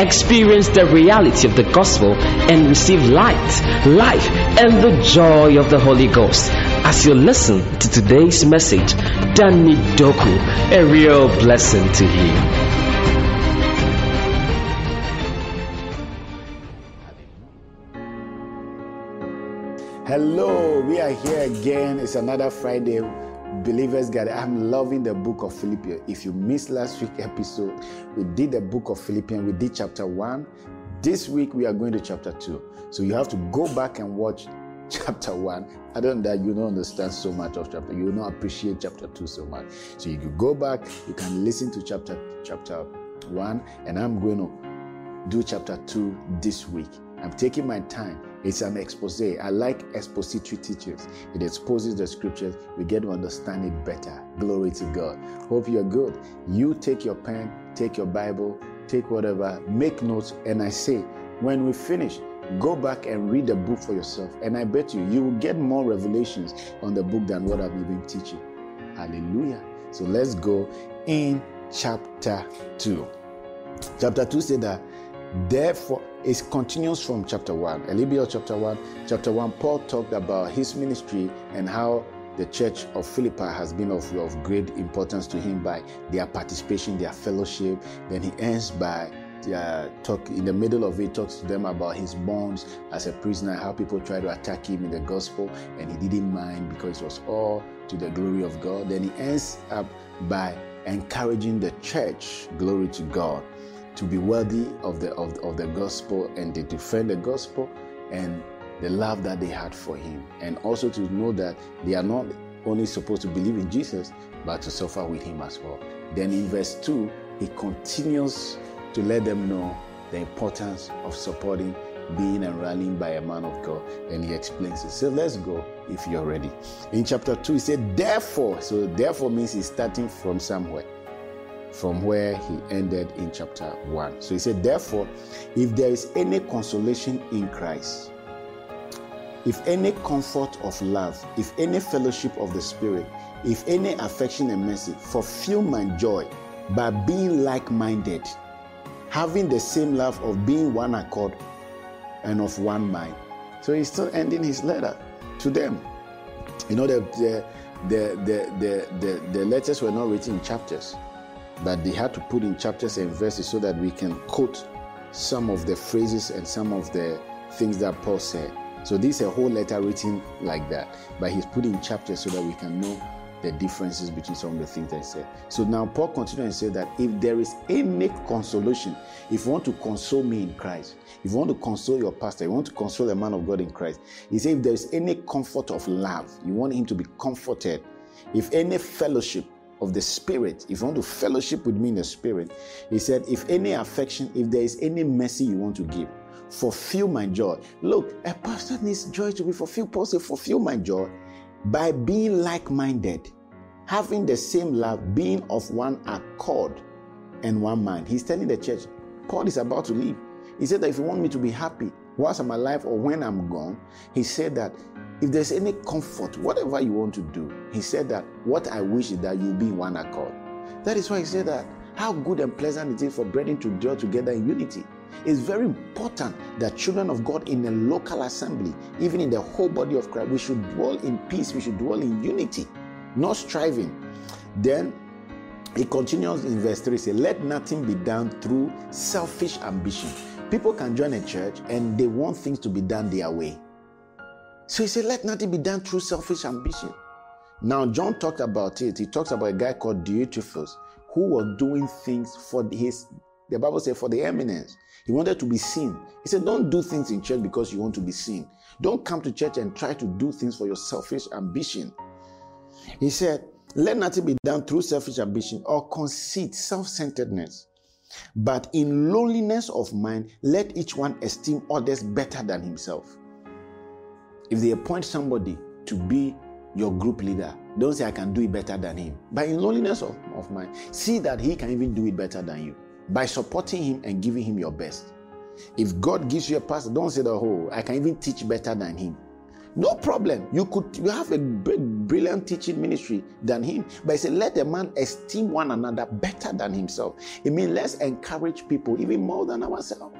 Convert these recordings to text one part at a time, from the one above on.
experience the reality of the gospel and receive light, life, and the joy of the Holy Ghost. As you listen to today's message, Danny Doku, a real blessing to you. Hello, we are here again. It's another Friday. Believers Gather. I'm loving the book of Philippians. If you missed last week's episode, we did the book of Philippians. We did chapter 1. This week we are going to chapter 2. So you have to go back and watch chapter 1. Other don't that you don't understand so much of chapter. You not appreciate chapter 2 so much. So you can go back, you can listen to chapter chapter 1, and I'm going to do chapter 2 this week. I'm taking my time it's an expose. I like expository teachers. It exposes the scriptures. We get to understand it better. Glory to God. Hope you're good. You take your pen, take your Bible, take whatever, make notes. And I say, when we finish, go back and read the book for yourself. And I bet you, you will get more revelations on the book than what I've been teaching. Hallelujah. So let's go in chapter 2. Chapter 2 said that, therefore, it continues from chapter 1. A little bit chapter 1. Chapter 1, Paul talked about his ministry and how the church of Philippi has been of, of great importance to him by their participation, their fellowship. Then he ends by uh, talk in the middle of it talks to them about his bonds as a prisoner how people try to attack him in the gospel and he didn't mind because it was all to the glory of god then he ends up by encouraging the church glory to god to be worthy of the, of, of the gospel and to defend the gospel and the love that they had for him. And also to know that they are not only supposed to believe in Jesus, but to suffer with him as well. Then in verse 2, he continues to let them know the importance of supporting, being and rallying by a man of God. And he explains it. So let's go if you're ready. In chapter 2, he said, Therefore, so therefore means he's starting from somewhere from where he ended in chapter 1. So he said, Therefore, if there is any consolation in Christ, if any comfort of love, if any fellowship of the Spirit, if any affection and mercy, fulfill my joy by being like minded, having the same love of being one accord and of one mind. So he's still ending his letter to them. You know, the, the, the, the, the, the letters were not written in chapters that they had to put in chapters and verses so that we can quote some of the phrases and some of the things that Paul said. So this is a whole letter written like that, but he's put in chapters so that we can know the differences between some of the things that he said. So now Paul continues and says that if there is any consolation, if you want to console me in Christ, if you want to console your pastor, you want to console the man of God in Christ, he said if there is any comfort of love, you want him to be comforted, if any fellowship, of the Spirit, if you want to fellowship with me in the Spirit, he said, if any affection, if there is any mercy you want to give, fulfill my joy. Look, a pastor needs joy to be fulfilled. Paul said, fulfill my joy by being like minded, having the same love, being of one accord and one mind. He's telling the church, Paul is about to leave. He said that if you want me to be happy whilst I'm alive or when I'm gone, he said that if there's any comfort, whatever you want to do, he said that what I wish is that you be in one accord. That is why he said that how good and pleasant it is for brethren to dwell together in unity. It's very important that children of God in a local assembly, even in the whole body of Christ, we should dwell in peace, we should dwell in unity, not striving. Then he continues in verse 3 say, Let nothing be done through selfish ambition. People can join a church and they want things to be done their way. So he said, Let nothing be done through selfish ambition. Now, John talked about it. He talks about a guy called Diotrephes who was doing things for his, the Bible said, for the eminence. He wanted to be seen. He said, Don't do things in church because you want to be seen. Don't come to church and try to do things for your selfish ambition. He said, Let nothing be done through selfish ambition or conceit, self centeredness. But in loneliness of mind, let each one esteem others better than himself. If they appoint somebody to be your group leader, don't say, I can do it better than him. But in loneliness of, of mind, see that he can even do it better than you by supporting him and giving him your best. If God gives you a pastor, don't say, Oh, I can even teach better than him. No problem. You could you have a big brilliant teaching ministry than him. But he said, let a man esteem one another better than himself. It means let's encourage people even more than ourselves.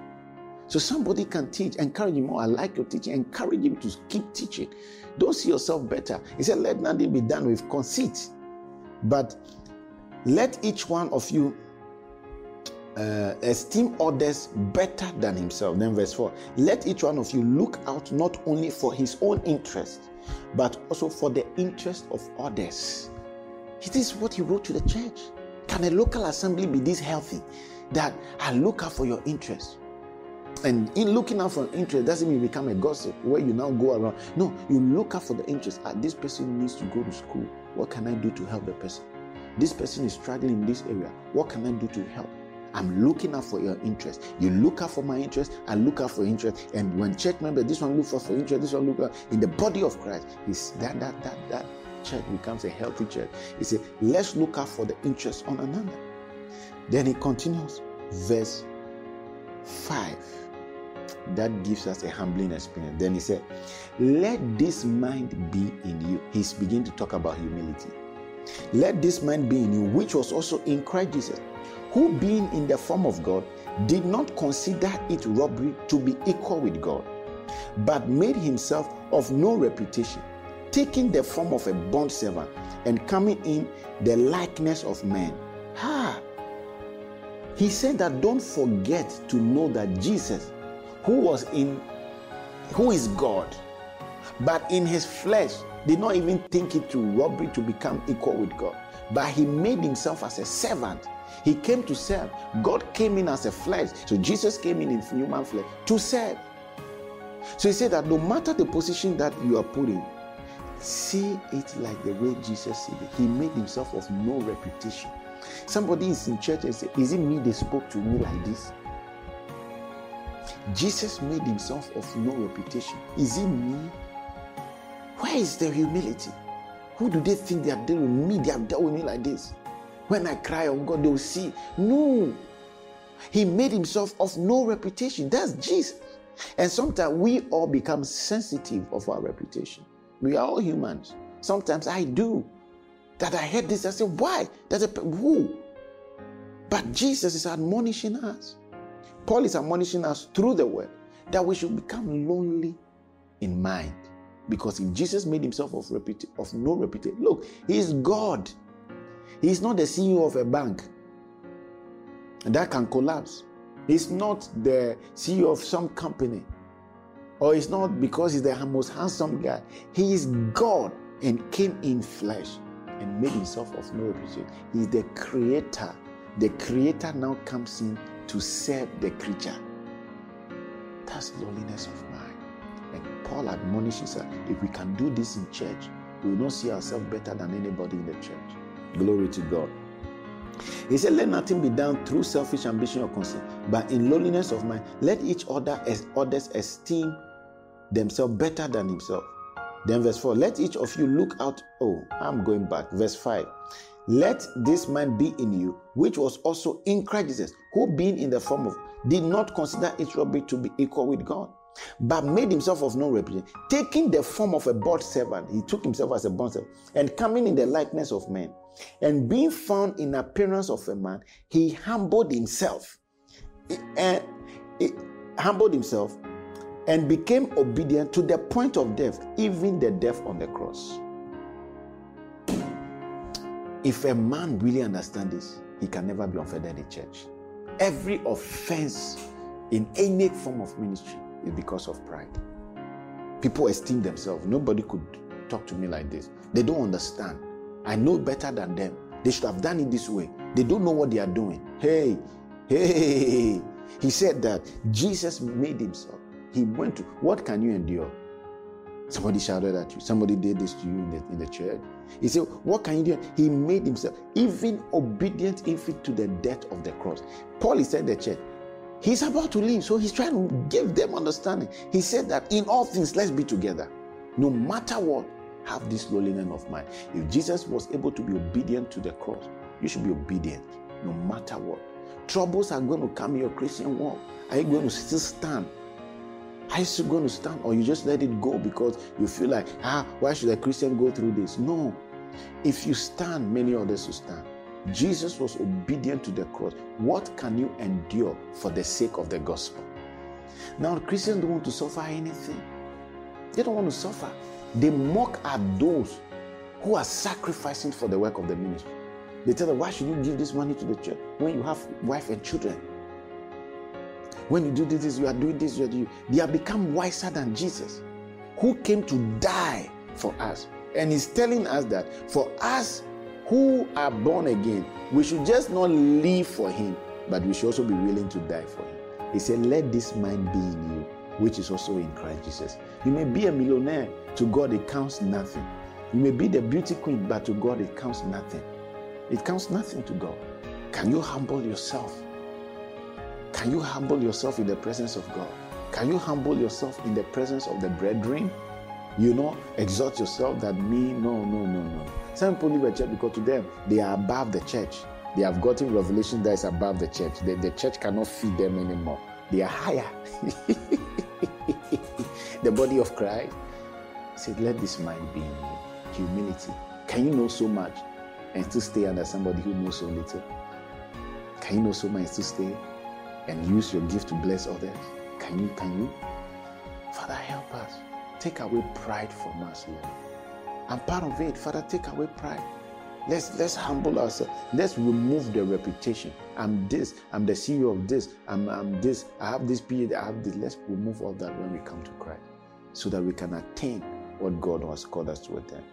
So somebody can teach, encourage him more. I like your teaching, encourage him to keep teaching. Don't see yourself better. He said, let nothing be done with conceit. But let each one of you uh, esteem others better than himself. Then, verse 4 let each one of you look out not only for his own interest, but also for the interest of others. It is what he wrote to the church. Can a local assembly be this healthy that I look out for your interest? And in looking out for interest doesn't mean you become a gossip where you now go around. No, you look out for the interest. Ah, this person needs to go to school. What can I do to help the person? This person is struggling in this area. What can I do to help? I'm looking out for your interest. You look out for my interest, I look out for interest. And when church member, this one look for, for interest, this one look out in the body of Christ, is that that that that church becomes a healthy church. He said, let's look out for the interest on another. Then he continues, verse 5. That gives us a humbling experience. Then he said, Let this mind be in you. He's beginning to talk about humility. Let this mind be in you, which was also in Christ Jesus who being in the form of God did not consider it robbery to be equal with God, but made himself of no reputation, taking the form of a bond servant and coming in the likeness of men. Ha! He said that don't forget to know that Jesus, who was in, who is God, but in his flesh, did not even think it to robbery to become equal with God, but he made himself as a servant he came to serve. God came in as a flesh. So Jesus came in in human flesh to serve. So he said that no matter the position that you are put in, see it like the way Jesus said it. He made himself of no reputation. Somebody is in church and say, Is it me they spoke to me like this? Jesus made himself of no reputation. Is it me? Where is their humility? Who do they think they are dealing with me? They have dealt with me like this. When I cry on God, they will see. No. He made himself of no reputation. That's Jesus. And sometimes we all become sensitive of our reputation. We are all humans. Sometimes I do. That I heard this, I say, why? That's a who? But Jesus is admonishing us. Paul is admonishing us through the word that we should become lonely in mind. Because if Jesus made himself of, reputa- of no reputation, look, he is God. He's not the CEO of a bank that can collapse. He's not the CEO of some company. Or it's not because he's the most handsome guy. He is God and came in flesh and made himself of no reputation. He's the creator. The creator now comes in to serve the creature. That's lowliness of mind. And Paul admonishes us if we can do this in church, we will not see ourselves better than anybody in the church. Glory to God. He said, Let nothing be done through selfish ambition or conceit, but in lowliness of mind, let each other as others esteem themselves better than himself. Then verse 4, let each of you look out. Oh, I'm going back. Verse 5. Let this man be in you, which was also in Christ Jesus, who being in the form of, did not consider it robbery to be equal with God but made himself of no reputation, taking the form of a bond servant. He took himself as a bond servant and coming in the likeness of men. And being found in appearance of a man, he humbled himself. And eh, he humbled himself and became obedient to the point of death, even the death on the cross. If a man really understands this, he can never be offended in the church. Every offense in any form of ministry is because of pride. People esteem themselves. Nobody could talk to me like this. They don't understand. I know better than them. They should have done it this way. They don't know what they are doing. Hey, hey, he said that Jesus made himself. He went to, what can you endure? Somebody shouted at you. Somebody did this to you in the, in the church. He said, What can you do? He made himself even obedient even to the death of the cross. Paul is said the church, He's about to leave, so he's trying to give them understanding. He said that in all things, let's be together. No matter what, have this lowliness of mind. If Jesus was able to be obedient to the cross, you should be obedient no matter what. Troubles are going to come in your Christian walk. Are you going to still stand? Are you still going to stand or you just let it go because you feel like, ah, why should a Christian go through this? No. If you stand, many others will stand. Jesus was obedient to the cross. What can you endure for the sake of the gospel? Now, Christians don't want to suffer anything. They don't want to suffer. They mock at those who are sacrificing for the work of the ministry. They tell them, why should you give this money to the church when you have wife and children? When you do this, you are doing this, you are doing. They have become wiser than Jesus, who came to die for us. And he's telling us that for us who are born again, we should just not live for him, but we should also be willing to die for him. He said, Let this mind be in you, which is also in Christ Jesus. You may be a millionaire, to God it counts nothing. You may be the beauty queen, but to God it counts nothing. It counts nothing to God. Can you humble yourself? Can you humble yourself in the presence of God? Can you humble yourself in the presence of the brethren? You know, exalt yourself that me, no, no, no, no. Some people leave a church because to them, they are above the church. They have gotten revelation that is above the church. The, the church cannot feed them anymore. They are higher. the body of Christ said, Let this mind be in you. Humility. Can you know so much and still stay under somebody who knows so little? Can you know so much and still stay and use your gift to bless others? Can you? Can you? Father, help us. Take away pride from us, Lord. And part of it, Father, take away pride. Let's let's humble ourselves. Let's remove the reputation. I'm this. I'm the CEO of this. I'm, I'm this. I have this period. I have this. Let's remove all that when we come to Christ, so that we can attain what God has called us to attain.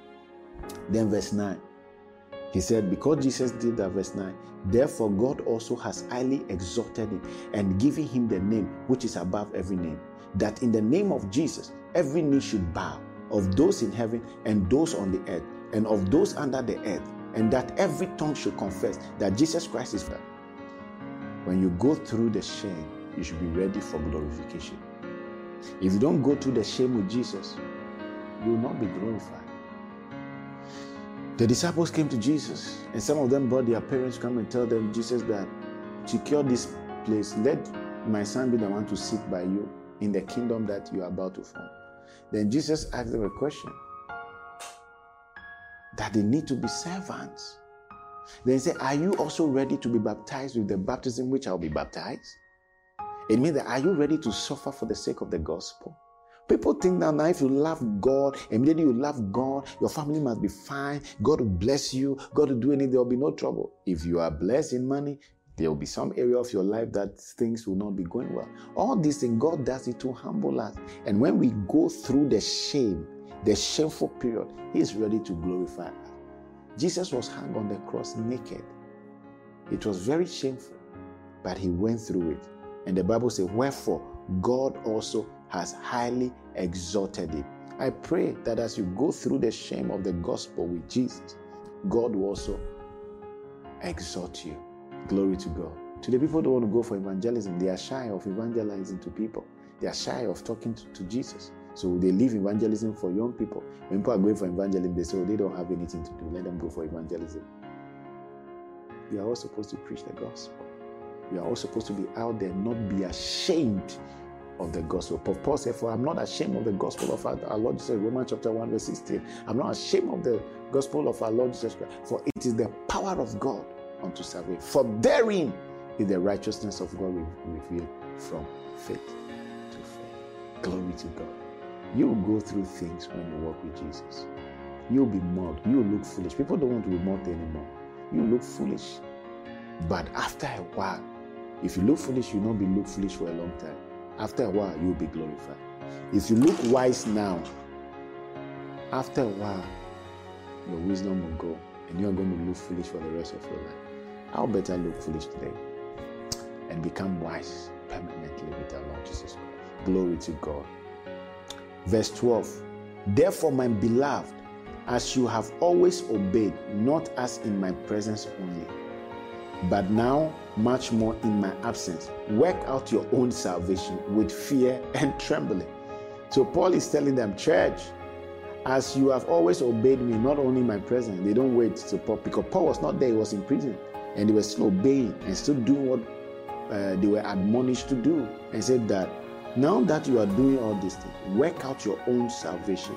Then verse nine. He said, because Jesus did that, verse 9, therefore God also has highly exalted him and given him the name which is above every name, that in the name of Jesus every knee should bow, of those in heaven and those on the earth, and of those under the earth, and that every tongue should confess that Jesus Christ is God. When you go through the shame, you should be ready for glorification. If you don't go through the shame with Jesus, you will not be glorified. The disciples came to Jesus, and some of them brought their parents come and tell them, Jesus, that secure this place. Let my son be the one to sit by you in the kingdom that you are about to form. Then Jesus asked them a question that they need to be servants. Then he said, Are you also ready to be baptized with the baptism which I'll be baptized? It means that are you ready to suffer for the sake of the gospel? People think that now if you love God, immediately you love God, your family must be fine. God will bless you. God will do anything. There will be no trouble. If you are blessed in money, there will be some area of your life that things will not be going well. All this things, God does it to humble us. And when we go through the shame, the shameful period, He is ready to glorify us. Jesus was hung on the cross naked. It was very shameful, but He went through it. And the Bible says, Wherefore God also has highly exalted him. I pray that as you go through the shame of the gospel with Jesus, God will also exalt you. Glory to God. Today, people don't want to go for evangelism. They are shy of evangelizing to people. They are shy of talking to, to Jesus. So they leave evangelism for young people. When people are going for evangelism, they say, oh, they don't have anything to do. Let them go for evangelism. We are all supposed to preach the gospel. We are all supposed to be out there, not be ashamed of the gospel. Paul said, For I'm not ashamed of the gospel of our, our Lord Jesus, Romans chapter 1, verse 16. I'm not ashamed of the gospel of our Lord Jesus Christ, for it is the power of God unto salvation. For therein is the righteousness of God revealed from faith to faith. Glory to God. You will go through things when you walk with Jesus. You'll be mocked. You'll look foolish. People don't want to be mocked anymore. You look foolish. But after a while, if you look foolish, you'll not be look foolish for a long time. After a while, you'll be glorified. If you look wise now, after a while, your wisdom will go and you're going to look foolish for the rest of your life. How better look foolish today and become wise permanently with our Lord Jesus Christ. Glory to God. Verse 12 Therefore, my beloved, as you have always obeyed, not as in my presence only but now much more in my absence. Work out your own salvation with fear and trembling. So Paul is telling them, church, as you have always obeyed me, not only in my presence, they don't wait to Paul because Paul was not there, he was in prison, and they were still obeying and still doing what uh, they were admonished to do, and said that Now that you are doing all these things, work out your own salvation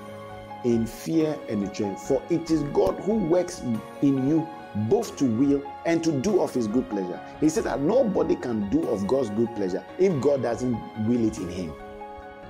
in fear and in trembling. For it is God who works in you both to will and to do of his good pleasure. He said that nobody can do of God's good pleasure if God doesn't will it in him.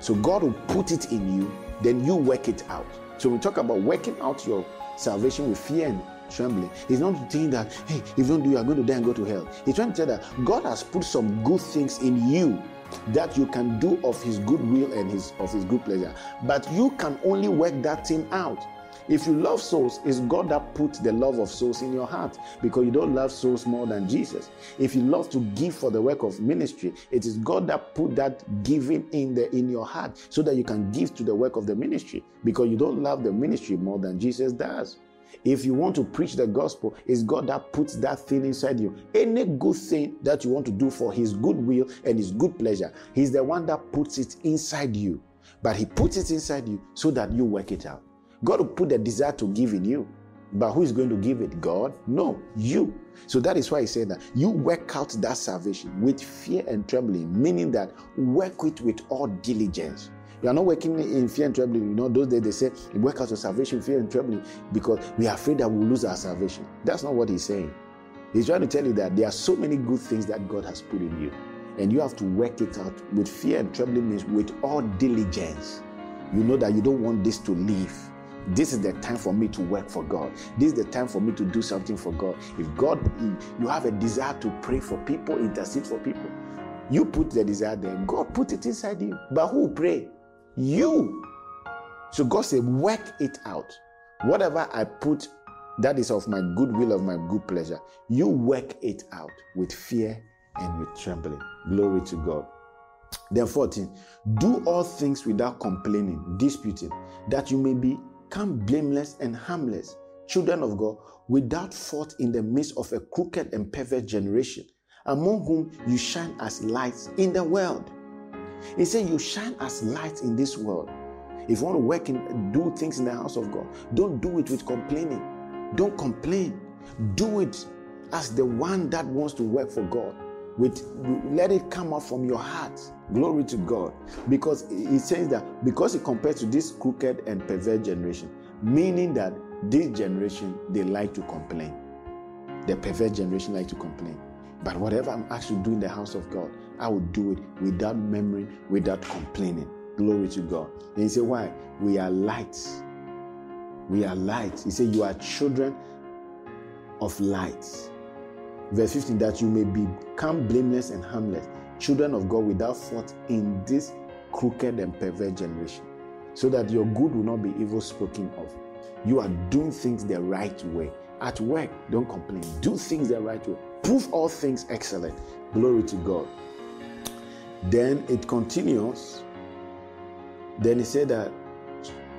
So God will put it in you, then you work it out. So we talk about working out your salvation with fear and trembling. He's not saying that, hey, if you don't do, you are going to die and go to hell. He's trying to tell that God has put some good things in you that you can do of his good will and his of his good pleasure. But you can only work that thing out. If you love souls, it's God that put the love of souls in your heart because you don't love souls more than Jesus. If you love to give for the work of ministry, it is God that put that giving in the in your heart so that you can give to the work of the ministry because you don't love the ministry more than Jesus does. If you want to preach the gospel, it's God that puts that thing inside you. Any good thing that you want to do for His good will and His good pleasure, He's the one that puts it inside you. But He puts it inside you so that you work it out. God will put the desire to give in you. But who is going to give it? God? No, you. So that is why he said that you work out that salvation with fear and trembling, meaning that work it with all diligence. You are not working in fear and trembling. You know, those days they say, work out your salvation, fear and trembling, because we are afraid that we'll lose our salvation. That's not what he's saying. He's trying to tell you that there are so many good things that God has put in you. And you have to work it out with fear and trembling means with all diligence. You know that you don't want this to leave. This is the time for me to work for God. This is the time for me to do something for God. If God, you have a desire to pray for people, intercede for people, you put the desire there. God put it inside you. But who pray? You. So God said, work it out. Whatever I put that is of my good will, of my good pleasure, you work it out with fear and with trembling. Glory to God. Then 14, do all things without complaining, disputing, that you may become blameless and harmless, children of God, without fault in the midst of a crooked and perverse generation, among whom you shine as lights in the world he said, You shine as light in this world. If you want to work and do things in the house of God, don't do it with complaining. Don't complain. Do it as the one that wants to work for God. With let it come out from your heart. Glory to God. Because he says that because he compares to this crooked and perverse generation, meaning that this generation they like to complain. The perverse generation like to complain. But whatever I'm asked to do in the house of God, I will do it without memory, without complaining. Glory to God. Then he said, Why? We are lights. We are lights. He said, You are children of light. Verse 15, that you may become blameless and harmless, children of God without fault in this crooked and perverse generation, so that your good will not be evil spoken of. You are doing things the right way. At work, don't complain. Do things the right way. Prove all things excellent. Glory to God. Then it continues. Then he said that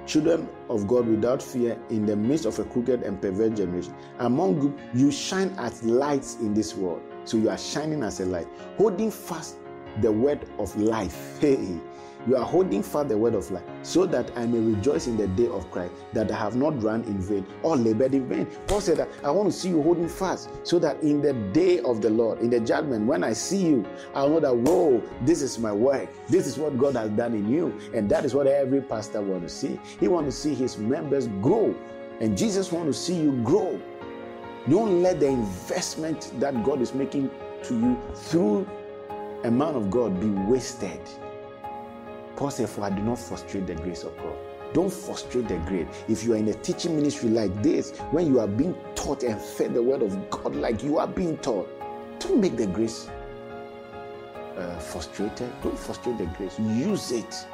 children of God without fear in the midst of a crooked and perverse generation. Among you, you shine as lights in this world. So you are shining as a light, holding fast the word of life. Hey, you are holding fast the word of life, so that I may rejoice in the day of Christ, that I have not run in vain or labored in vain. Paul said that I want to see you holding fast, so that in the day of the Lord, in the judgment, when I see you, I'll know that, whoa, this is my work. This is what God has done in you. And that is what every pastor wants to see. He wants to see his members grow. And Jesus wants to see you grow. Don't let the investment that God is making to you through a man of God be wasted. Paul said, For I do not frustrate the grace of God. Don't frustrate the grace. If you are in a teaching ministry like this, when you are being taught and fed the word of God like you are being taught, don't make the grace uh, frustrated. Don't frustrate the grace. Use it.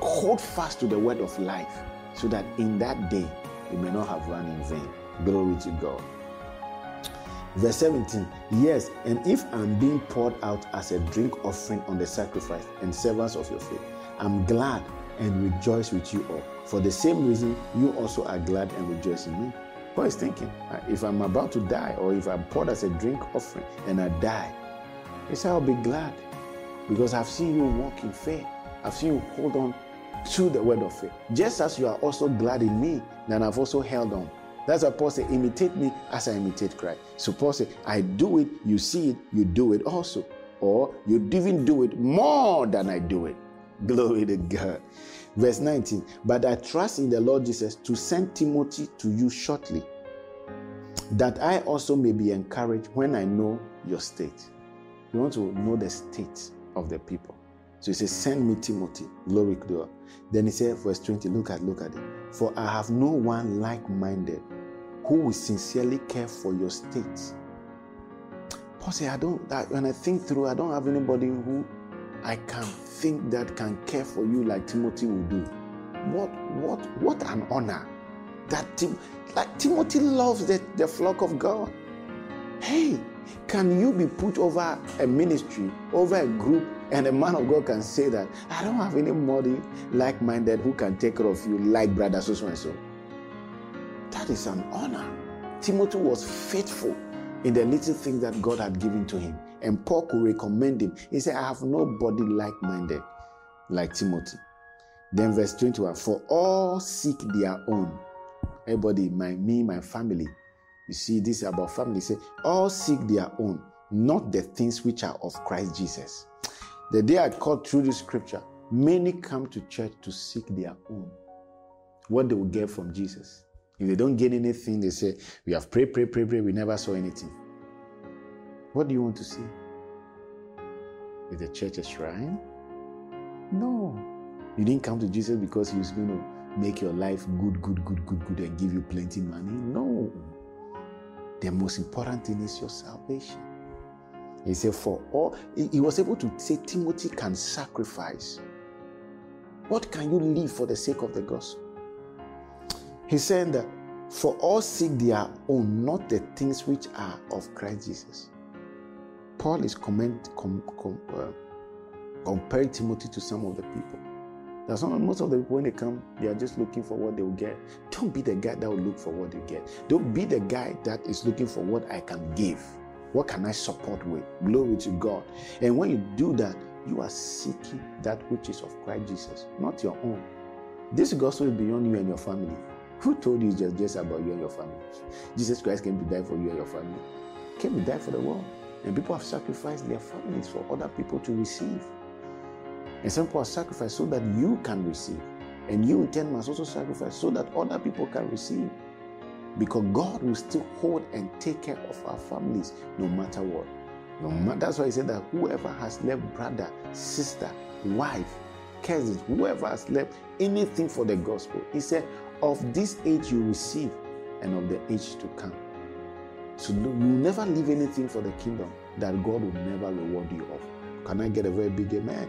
Hold fast to the word of life so that in that day you may not have run in vain. Glory to God. Verse 17 Yes, and if I'm being poured out as a drink offering on the sacrifice and servants of your faith, I'm glad and rejoice with you all. For the same reason, you also are glad and rejoice in me. Paul is thinking, uh, if I'm about to die, or if I'm poured as a drink offering and I die, he said, I'll be glad because I've seen you walk in faith. I've seen you hold on to the word of faith. Just as you are also glad in me, then I've also held on that's why Paul said, imitate me as I imitate Christ. So Paul said, I do it, you see it, you do it also. or you even do it more than I do it. Glory to God. Verse 19, but I trust in the Lord Jesus to send Timothy to you shortly, that I also may be encouraged when I know your state. You want to know the state of the people. So he says, Send me Timothy. Glory to God. Then he said, verse 20, look at look at it. For I have no one like-minded who will sincerely care for your state. Paul said, I don't that when I think through, I don't have anybody who I can think that can care for you like Timothy will do. What what what an honor that Tim, like Timothy loves the, the flock of God. Hey, can you be put over a ministry, over a group, and a man of God can say that I don't have anybody like-minded who can take care of you like brother so and so. That is an honor. Timothy was faithful in the little things that God had given to him. And Paul could recommend him. He said, I have nobody like minded like Timothy. Then, verse 21 For all seek their own. Everybody, my, me, my family. You see, this is about family. Say, all seek their own, not the things which are of Christ Jesus. The day I called through this scripture, many come to church to seek their own. What they will get from Jesus. If they don't get anything, they say, We have prayed, prayed, prayed, prayed, we never saw anything. What do you want to see? Is the church a shrine? No. You didn't come to Jesus because he was going to make your life good, good, good, good, good, and give you plenty money. No. The most important thing is your salvation. He said, For all, he was able to say, Timothy can sacrifice. What can you leave for the sake of the gospel? He said that for all seek their own, not the things which are of Christ Jesus. Paul is comment, com, com, uh, comparing Timothy to some of the people. That's not most of the people when they come, they are just looking for what they will get. Don't be the guy that will look for what you get. Don't be the guy that is looking for what I can give. What can I support with? Glory to God. And when you do that, you are seeking that which is of Christ Jesus, not your own. This gospel is beyond you and your family. Who told you just, just about you and your family? Jesus Christ came to die for you and your family. Came to die for the world. And people have sacrificed their families for other people to receive. And some people have sacrificed so that you can receive. And you in turn must also sacrifice so that other people can receive. Because God will still hold and take care of our families no matter what. No matter, that's why he said that whoever has left brother, sister, wife, cousins, whoever has left anything for the gospel, he said, of this age you receive and of the age to come. So you never leave anything for the kingdom that God will never reward you of. Can I get a very big amen?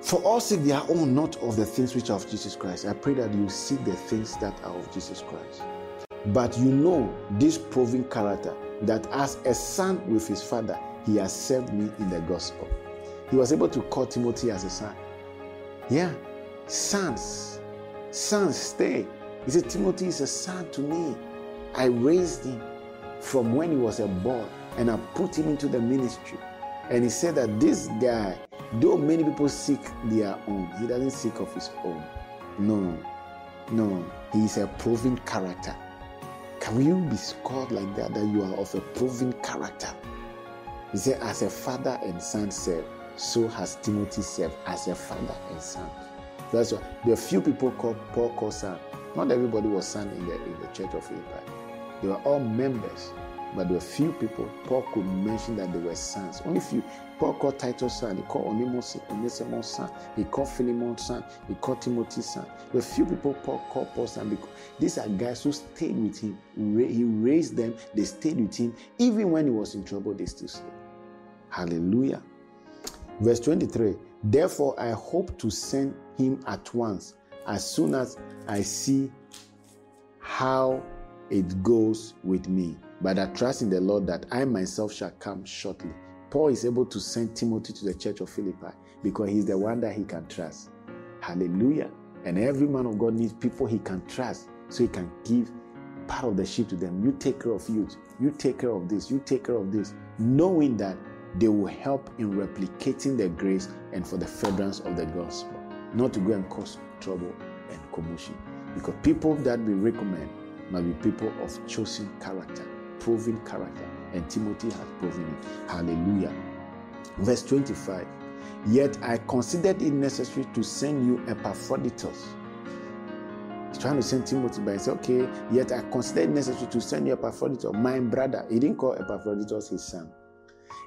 For all seek their own, not of the things which are of Jesus Christ. I pray that you seek the things that are of Jesus Christ. But you know this proven character that as a son with his father, he has served me in the gospel. He was able to call Timothy as a son. Yeah, sons, sons, stay. He said, Timothy is a son to me. I raised him from when he was a boy and I put him into the ministry. And he said that this guy, though many people seek their own, he doesn't seek of his own. No, no, he is a proven character. Can you be scored like that, that you are of a proven character? He said, as a father and son serve, so has Timothy served as a father and son. That's why there are few people called Paul called son. Not everybody was son in the, in the church of Philippi. They were all members, but there were few people Paul could mention that they were sons. Only few. Paul called Titus son, he called Onesimus son, he called Philemon son, he called Timothy son. There were few people Paul called Paul son because these are guys who stayed with him. He raised them, they stayed with him. Even when he was in trouble, they still stayed. Hallelujah. Verse 23 Therefore, I hope to send him at once, as soon as I see how it goes with me. But I trust in the Lord that I myself shall come shortly. Paul is able to send Timothy to the church of Philippi because he's the one that he can trust. Hallelujah. And every man of God needs people he can trust so he can give part of the sheep to them. You take care of youth. You take care of this. You take care of this. Knowing that they will help in replicating the grace and for the furtherance of the gospel. Not to go and cause trouble and commotion. Because people that we recommend must be people of chosen character, proven character. and Timothy has proven it. Hallelujah. Verse 25. Yet I considered it necessary to send you Epaphroditus. He's trying to send Timothy, but said, Okay, yet I considered it necessary to send you Epaphroditus, my brother. He didn't call Epaphroditus his son.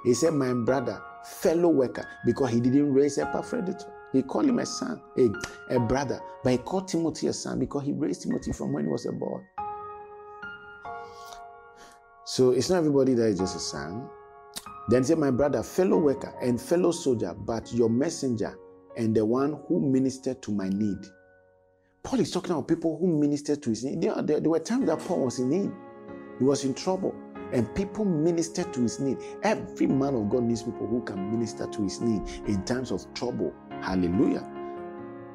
He said, My brother, fellow worker, because he didn't raise Epaphroditus. He called him a son, a, a brother, but he called Timothy a son because he raised Timothy from when he was a boy. So it's not everybody that is just a son. Then say, My brother, fellow worker and fellow soldier, but your messenger and the one who ministered to my need. Paul is talking about people who ministered to his need. There, there, there were times that Paul was in need, he was in trouble, and people ministered to his need. Every man of God needs people who can minister to his need in times of trouble. Hallelujah.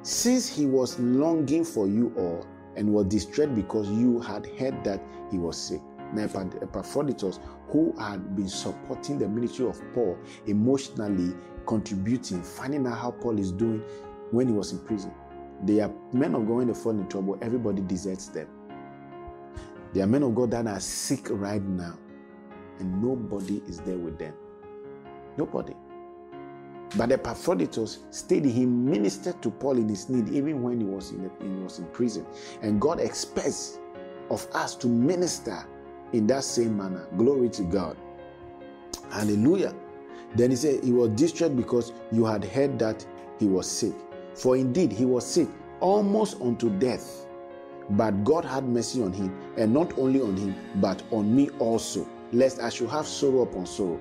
Since he was longing for you all and was distressed because you had heard that he was sick. Now, Epaphroditus, who had been supporting the ministry of Paul emotionally, contributing, finding out how Paul is doing when he was in prison. They are men of God when they fall in trouble, everybody deserts them. They are men of God that are sick right now, and nobody is there with them. Nobody. But Epaphroditus stayed. He ministered to Paul in his need, even when he was in, he was in prison. And God expects of us to minister in that same manner. Glory to God. Hallelujah. Then he said, He was distressed because you had heard that he was sick. For indeed, he was sick, almost unto death. But God had mercy on him, and not only on him, but on me also, lest I should have sorrow upon sorrow.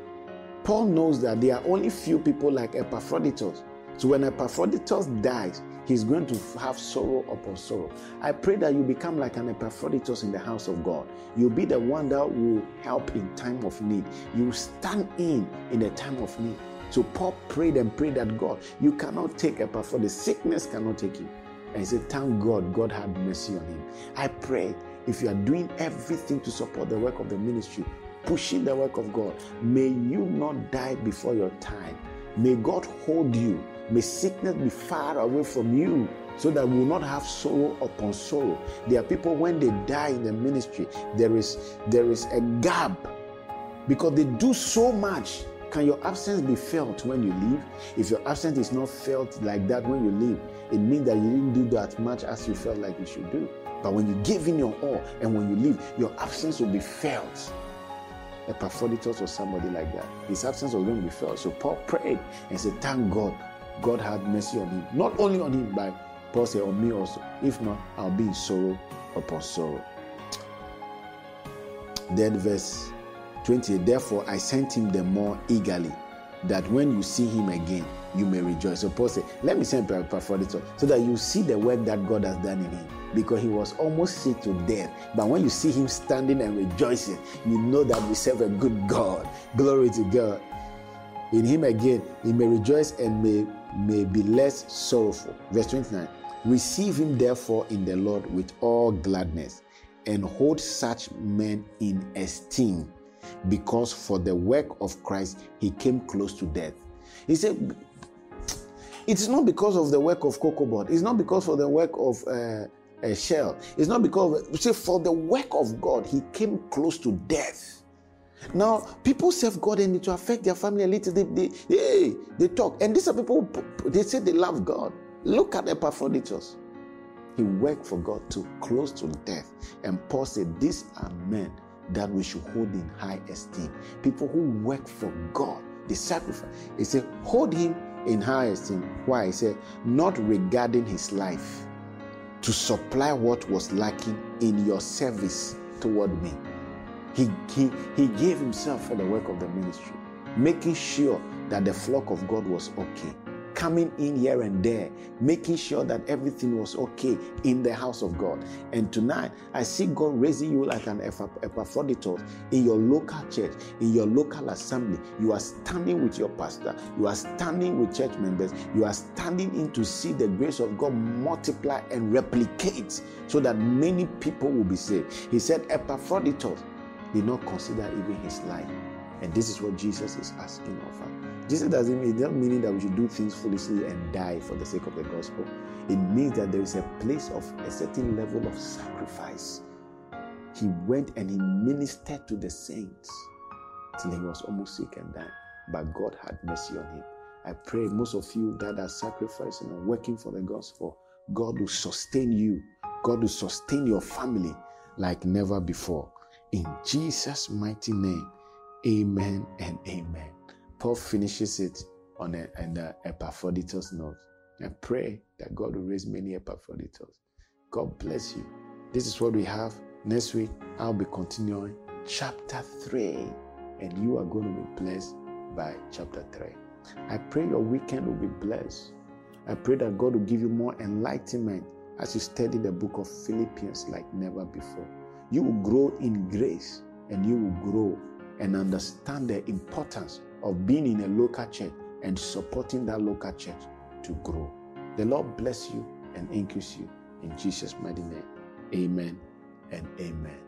Paul knows that there are only few people like Epaphroditus. So when Epaphroditus dies, he's going to have sorrow upon sorrow. I pray that you become like an Epaphroditus in the house of God. You'll be the one that will help in time of need. You stand in in the time of need. So Paul prayed and prayed that God, you cannot take Epaphroditus. Sickness cannot take him. And he said, Thank God, God had mercy on him. I pray if you are doing everything to support the work of the ministry, pushing the work of God, may you not die before your time. May God hold you May sickness be far away from you so that we will not have sorrow upon sorrow. There are people when they die in the ministry, there is there is a gap because they do so much. Can your absence be felt when you leave? If your absence is not felt like that when you leave, it means that you didn't do that much as you felt like you should do. But when you give in your all and when you leave, your absence will be felt. Epaphroditus or somebody like that. His absence was going to be felt. So Paul prayed and said, Thank God God had mercy on him. Not only on him, but Paul said, on me also. If not, I'll be in sorrow upon sorrow. Then verse 20, therefore I sent him the more eagerly, that when you see him again, you may rejoice. So Paul said, Let me send Epaphroditus so that you see the work that God has done in him. Because he was almost sick to death. But when you see him standing and rejoicing, you know that we serve a good God. Glory to God. In him again, he may rejoice and may may be less sorrowful. Verse 29 Receive him therefore in the Lord with all gladness, and hold such men in esteem, because for the work of Christ he came close to death. He said, It's not because of the work of Cocobod, it's not because of the work of uh, a shell, it's not because, of, say, for the work of God he came close to death. Now, people serve God and it will affect their family a little. They, they, hey, they talk. And these are people, they say they love God. Look at the Epaphroditus. He worked for God to close to death. And Paul said, These are men that we should hold in high esteem. People who work for God, they sacrifice. He said, Hold him in high esteem. Why? He said, Not regarding his life to supply what was lacking in your service toward me. He, he, he gave himself for the work of the ministry, making sure that the flock of God was okay. Coming in here and there, making sure that everything was okay in the house of God. And tonight, I see God raising you like an Epaphroditus in your local church, in your local assembly. You are standing with your pastor, you are standing with church members, you are standing in to see the grace of God multiply and replicate so that many people will be saved. He said, Epaphroditus did not consider even his life. And this is what Jesus is asking of us. Jesus doesn't mean, doesn't mean that we should do things foolishly and die for the sake of the gospel. It means that there is a place of a certain level of sacrifice. He went and he ministered to the saints. till he was almost sick and died. But God had mercy on him. I pray most of you that are sacrificing and working for the gospel, God will sustain you. God will sustain your family like never before. In Jesus' mighty name, amen and amen. Paul finishes it on a, an Epaphroditus note. I pray that God will raise many Epaphroditus. God bless you. This is what we have. Next week, I'll be continuing chapter 3, and you are going to be blessed by chapter 3. I pray your weekend will be blessed. I pray that God will give you more enlightenment as you study the book of Philippians like never before. You will grow in grace and you will grow and understand the importance of being in a local church and supporting that local church to grow. The Lord bless you and increase you in Jesus' mighty name. Amen and amen.